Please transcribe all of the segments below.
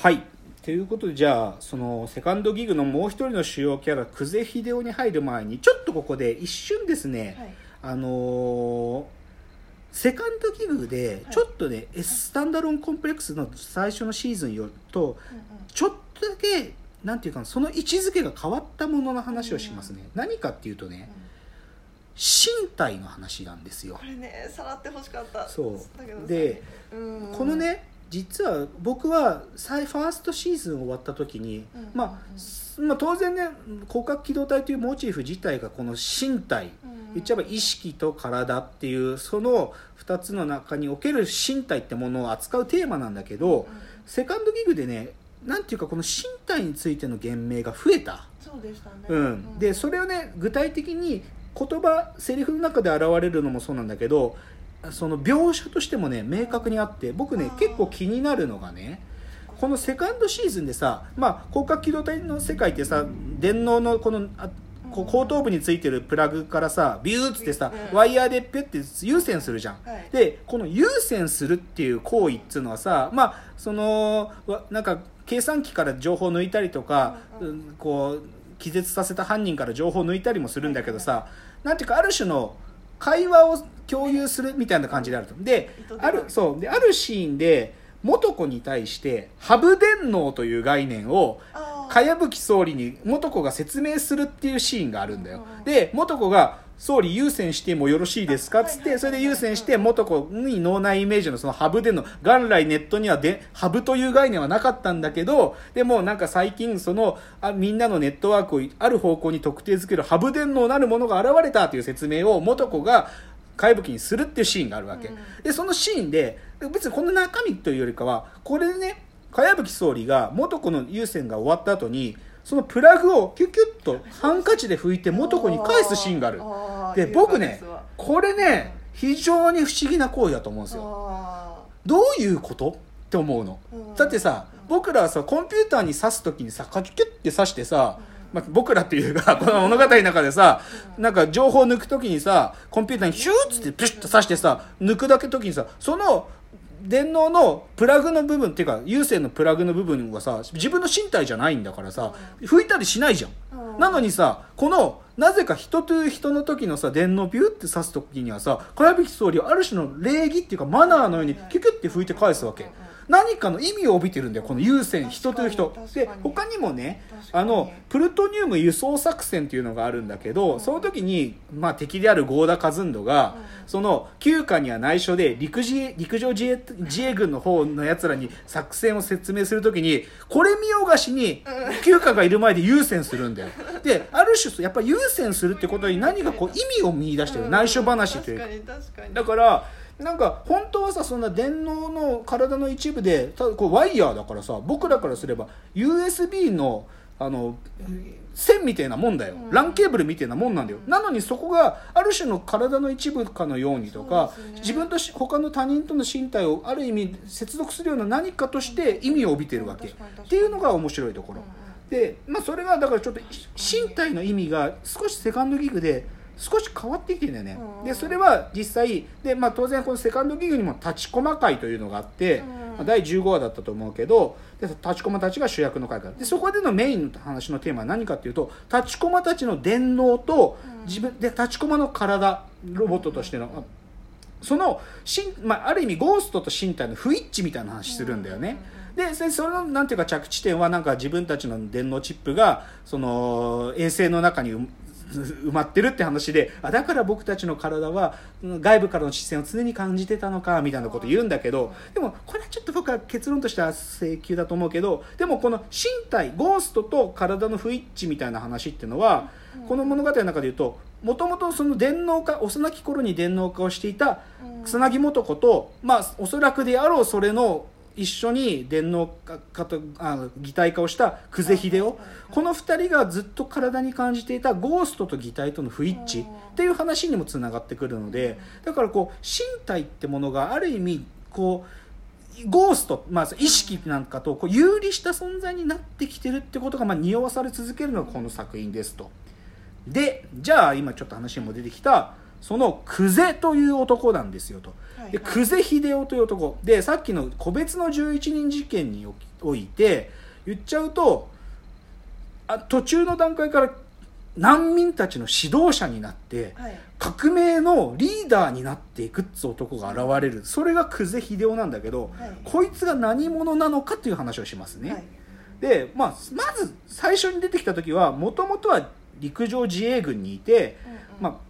はい。ということでじゃあそのセカンドギグのもう一人の主要キャラ久世秀夫に入る前にちょっとここで一瞬ですね、はい。あのーセカンドギグではい。ちょっとね、スタンダロンコンプレックスの最初のシーズンよとちょっとだけなんていうかなその位置づけが変わったものの話をしますね、何かっていうとね身体の話なんですよ。これねさらってほしかった。そう。だけどさでうん。このね実は僕は最ファーストシーズン終わった時に、うんままあ、当然ね広角機動隊というモチーフ自体がこの身体うん言っちゃえば意識と体っていうその2つの中における身体ってものを扱うテーマなんだけどセカンドギグでねなんていうかこの身体についての言明が増えた、そうでしたね。うん、でそれをね具体的に言葉セリフの中で現れるのもそうなんだけどその描写としてもね明確にあって僕ね結構気になるのがねこのセカンドシーズンでさ、まあ、広角機動隊の世界ってさ電脳のこのあこう後頭部についてるプラグからさビューっつってさうんワイヤーでピュッて優先するじゃん。はい。でこの優先するっていう行為っつうのはさまあそのわなんか計算機から情報を抜いたりとか、うんうん。うんこう気絶させた犯人から情報を抜いたりもするんだけどさ、なんていうかある種の会話を共有するみたいな感じであると。であるそう。であるシーンで元子に対してハブ電脳という概念をかやぶき総理に元子が説明するっていうシーンがあるんだよ。で、元子が、総理優先してもよろしいですか？っつって、それで優先して元子に脳内イメージのそのハブでの、元来ネットにはで、ハブという概念はなかったんだけど、でもなんか最近その、あみんなのネットワークをある方向に特定づけるハブ電脳なるものが現れたという説明を元子が、怪武器にするっていうシーンがあるわけ。うんで、そのシーンで、別にこの中身というよりかは、これでね、かやぶき総理が元子の優先が終わった後に、そのプラグをキュキュッとハンカチで拭いて元子に返すシーンがある。で、僕ねこれね、非常に不思議な行為だと思うんですよ。あどういうこと？って思うの。うんだってさ、僕らはさ、コンピューターに挿すときにさ、カキュッて挿してさ、まあ、僕らっていうか、この物語の中でさ、なんか情報を抜くときにさ、コンピューターにヒューッつってピュッと挿してさ、抜くだけときにさ、その、電脳のプラグの部分っていうか、有線のプラグの部分はさ、自分の身体じゃないんだからさ、拭いたりしないじゃん。うんなのにさ、この、なぜか人という人の時のさ、電脳ビューって刺す時にはさ、かやぶき総理はある種の礼儀っていうかマナーのようにキュキュッて拭いて返すわけ。何かの意味を帯びてるんだよ、この優先、人という人。で他にもね、あの、プルトニウム輸送作戦っていうのがあるんだけど、その時に、まあ敵である合田和人が、その、旧家には内緒で陸自衛、陸上自衛、自衛軍の方の奴らに作戦を説明するときに、これ見よがしに、旧家がいる前で優先するんだよ。で、ある種、やっぱり優先するってことに何かこう意味を見出してる。内緒話というか。だからなんか本当はさそんな電脳の体の一部でただこうワイヤーだからさ僕らからすれば USB のあの線みたいなもんだよ、うん。LAN ケーブルみたいなもんなんだよ、なのにそこがある種の体の一部かのようにとか、ね自分とし他の他人との身体をある意味接続するような何かとして意味を帯びてるわけ、うんっていうのが面白いところ、うん。うんで、まあ、それがだからちょっと身体の意味が少しセカンドギグで少し変わってきてるんだよね、うん。でそれは実際で、まあ、当然このセカンドギグにも立ちコマ会というのがあって、うん。まあ、第15話だったと思うけどで立ちコマたちが主役の会から。でそこでのメインの話のテーマは何かっていうと立ちコマたちの電脳とうん。自分で立ちコマの体ロボットとしてのそのしん、まあ、ある意味ゴーストと身体の不一致みたいな話するんだよね。でそのなんていうか着地点はなんか自分たちの電脳チップがその衛星の中に埋埋まってるって話であだから僕たちの体はうん外部からの視線を常に感じてたのかみたいなこと言うんだけどでもこれはちょっと僕は結論としては請求だと思うけどでもこの身体ゴーストと体の不一致みたいな話っていうのはこの物語の中で言うともともとその電脳化幼き頃に電脳化をしていたうん。草薙素子と、まあ、おそらくであろうそれの一緒に電脳化とあ擬態化をした久世秀夫。この二人がずっと体に感じていたゴーストと擬態との不一致っていう話にもつながってくるのでだからこう身体ってものがある意味こうゴースト、まあ、意識なんかとこう有利した存在になってきてるってことがまあ匂わされ続けるのがこの作品ですと。でじゃあ今ちょっと話にも出てきたその久世という男なんですよと。はいで久世秀夫という男。でさっきの個別の11人事件において言っちゃうとあ途中の段階から難民たちの指導者になってはい。革命のリーダーになっていくっつう男が現れる。それが久世秀夫なんだけどはい。こいつが何者なのかっていう話をしますね。はい。で、まあ、まず最初に出てきた時はもともとは陸上自衛軍にいて、うんうん。まあ、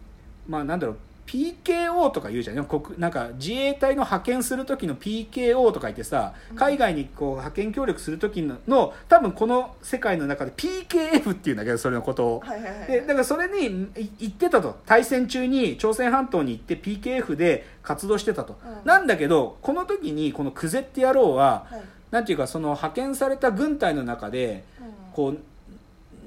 まあなんだろう PKO とか言うじゃん。ね国なんか自衛隊の派遣する時の PKO とか言ってさうん。海外にこう派遣協力する時のの多分この世界の中で PKF っていうんだけどそれのことを。はいはいはいでだからそれにい行ってたと。対戦中に朝鮮半島に行って PKF で活動してたと、うん。なんだけどこの時にこのクゼって野郎ははい。なんていうかその派遣された軍隊の中でうん。こう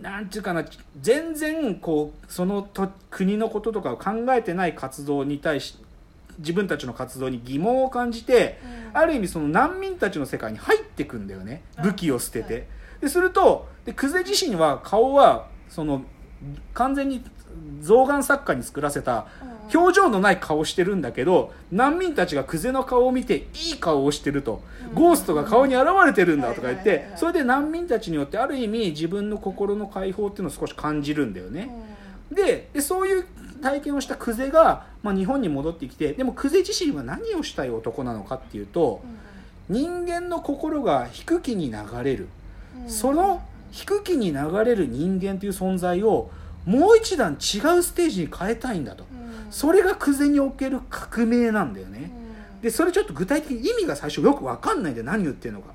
なんていうかな全然こうそのと国のこととかを考えてない活動に対し自分たちの活動に疑問を感じてうん。ある意味その難民たちの世界に入ってくんだよねあ武器を捨てて、はい。でするとで久世自身は顔はその完全に象眼作家に作らせたうん。表情のない顔をしてるんだけど難民たちがクゼの顔を見ていい顔をしてると、うん。ゴーストが顔に現れてるんだとか言ってそれで難民たちによってある意味自分の心の解放っていうのを少し感じるんだよね。ででそういう体験をしたクゼが、まあ、日本に戻ってきてでもクゼ自身は何をしたい男なのかっていうと人間の心が低きに流れる。その低きに流れる人間という存在をもう一段違うステージに変えたいんだと。うん。それがクゼにおける革命なんだよね。うん。でそれちょっと具体的に意味が最初よく分かんないんで何言ってるのか。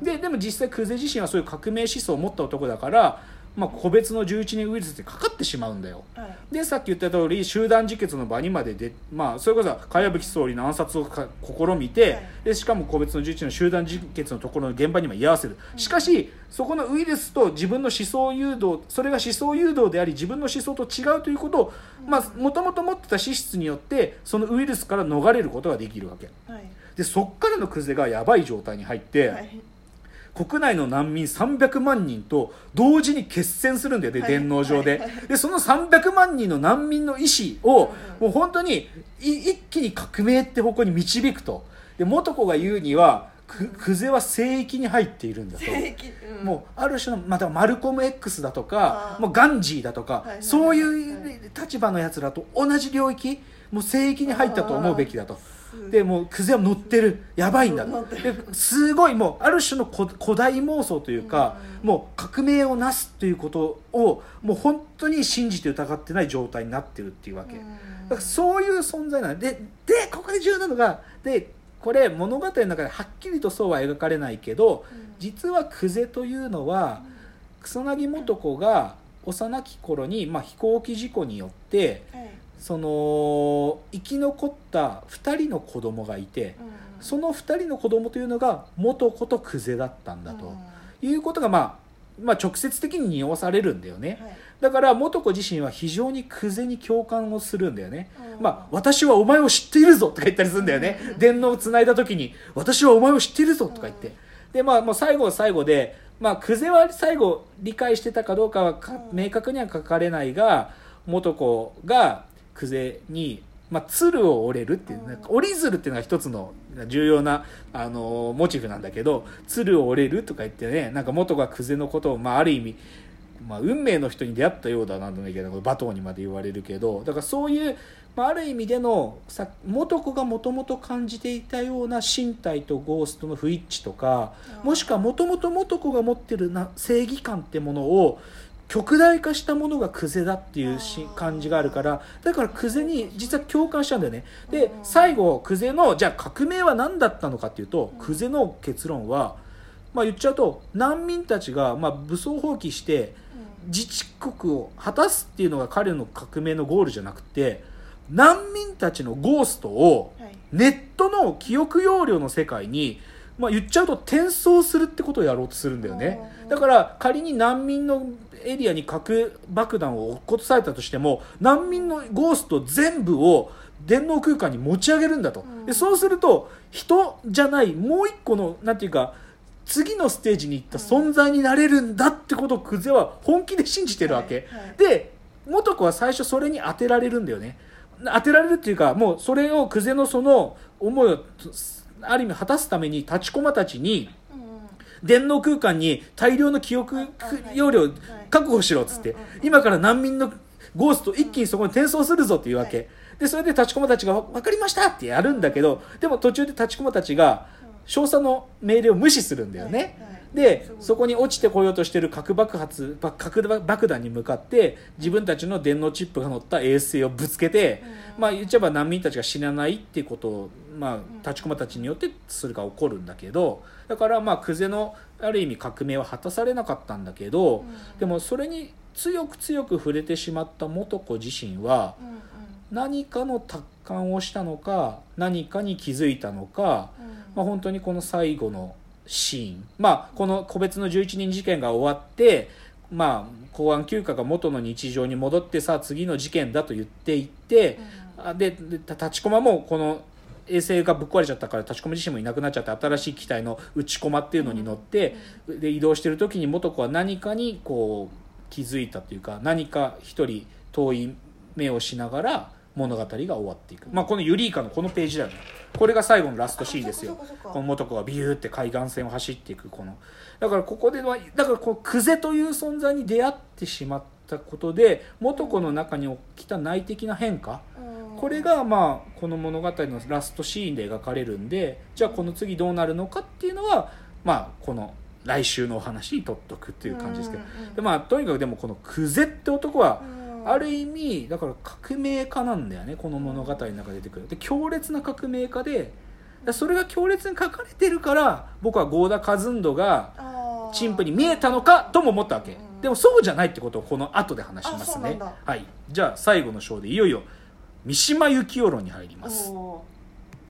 うん。ででも実際クゼ自身はそういう革命思想を持った男だから、まあ、個別の11人ウイルスでかかってしまうんだよ。はい。でさっき言った通り集団自決の場にまでで、まあ、それこそ茅葺総理の暗殺をか試みて、はい。でしかも個別の11人の集団自決のところの現場にも居合わせる。しかしそこのウイルスと自分の思想誘導それが思想誘導であり自分の思想と違うということをもともと持ってた資質によってそのウイルスから逃れることができるわけ。はい。でそっからのクゼがやばい状態に入って、はい国内の難民300万人と同時に決戦するんだよね、はい。電脳上で、はい。でその300万人の難民の意思を、もう本当にい一気に革命って方向に導くと。で元子が言うにはくクゼは聖域に入っているんだと。うん。もうある種のまたマルコム X だとかもうガンジーだとか、そういう立場のやつらと同じ領域もう聖域に入ったと思うべきだと。うんでもうクゼは乗ってる。やばいんだ。すごいもうある種の古古代妄想というか、うん。もう革命をなすということをもう本当に信じて疑ってない状態になってるっていうわけ、だからそういう存在なんでででここで重要なのがでこれ物語の中ではっきりとそうは描かれないけど実はクゼというのは草薙素子が幼き頃に、まあ、飛行機事故によってはいその生き残った2人の子供がいてうんその2人の子供というのが元子とクゼだったんだと。いうことが、まあ、まあ直接的に匂わされるんだよね。はい。だから元子自身は非常にクゼに共感をするんだよね。うん。まあ、私はお前を知っているぞとか言ったりするんだよね。うん電脳をつないだ時に私はお前を知っているぞとか言って。うんでまあもう最後は最後でまあクゼは最後理解してたかどうかは明確には書かれないが元子がクゼにまあ、鶴を折れるっていう、うんなんか折り鶴っていうのが一つの重要な、あのーモチーフなんだけど鶴を折れるとか言ってねなんか元がクゼのことを、まあ、ある意味まあ、運命の人に出会ったようだなんだけど罵倒にまで言われるけどだからそういう、まあ、ある意味でのさ元子がもともと感じていたような身体とゴーストの不一致とかもしくはもともと元子が持ってるな正義感ってものを極大化したものがクゼだっていう感じがあるからだからクゼに実は共感しちゃうんだよね。でうん最後クゼのじゃあ革命は何だったのかっていうとうんクゼの結論はまあ言っちゃうと難民たちがまあ武装放棄して自治国を果たすっていうのが彼の革命のゴールじゃなくて難民たちのゴーストをはい。ネットの記憶容量の世界に、まあ、言っちゃうと転送するってことをやろうとするんだよね。うん。だから仮に難民のエリアに核爆弾を落っことされたとしても難民のゴースト全部を電脳空間に持ち上げるんだと、うん。でそうすると人じゃないもう一個のなんていうか次のステージに行った存在になれるんだってことをクゼは本気で信じてるわけ、はいはい。で元子は最初それに当てられるんだよね。当てられるっていうかもうそれを久世のその思いをある意味果たすために立ち駒たちに電脳空間に大量の記憶はい容量はい。確保しろっつって今から難民のゴースト一気にそこに転送するぞっていうわはけでそれで立ち駒たちが「分かりました!」ってやるんだけどでも途中で立ち駒たちが少佐の命令を無視するんだよね。ですそこに落ちてこようとしてる核爆発ば核爆弾に向かって自分たちの電脳チップが乗った衛星をぶつけて、うん。まあ言っちゃえば難民たちが死なないっていうことを、まあん、立ち駒たちによってそれが起こるんだけどだからまあ久世のある意味革命は果たされなかったんだけど、うん。でもそれに強く強く触れてしまった素子自身は何かの達観をしたのか何かに気づいたのか、うん。まあ、本当にこの最後のシーン、まあ、この個別の11人事件が終わって、まあ、公安休暇が元の日常に戻ってさあ次の事件だと言っていって、あでで立ち駒もこの衛星がぶっ壊れちゃったから立ち駒自身もいなくなっちゃって新しい機体の内駒っていうのに乗って、で移動してる時に素子は何かにこう気づいたというか何か一人遠い目をしながら物語が終わっていく、まあ、このユリイカのこのページだよね。これが最後のラストシーンですよ。この素子がビューって海岸線を走っていくこの。だからここではだからこうクゼという存在に出会ってしまったことで素子の中に起きた内的な変化。うん。これがまあこの物語のラストシーンで描かれるんでじゃあこの次どうなるのかっていうのはまあこの来週のお話にとっとくっていう感じですけど。うんうん。でまあとにかくでもこのクゼって男はうんある意味だから革命家なんだよねこの物語の中で出てくる。で強烈な革命家でだそれが強烈に書かれてるから僕は郷田和人が陳腐に見えたのかとも思ったわけ。うん。でもそうじゃないってことをこの後で話しますね。はい。じゃあ最後の章でいよいよ三島由紀夫論に入ります。お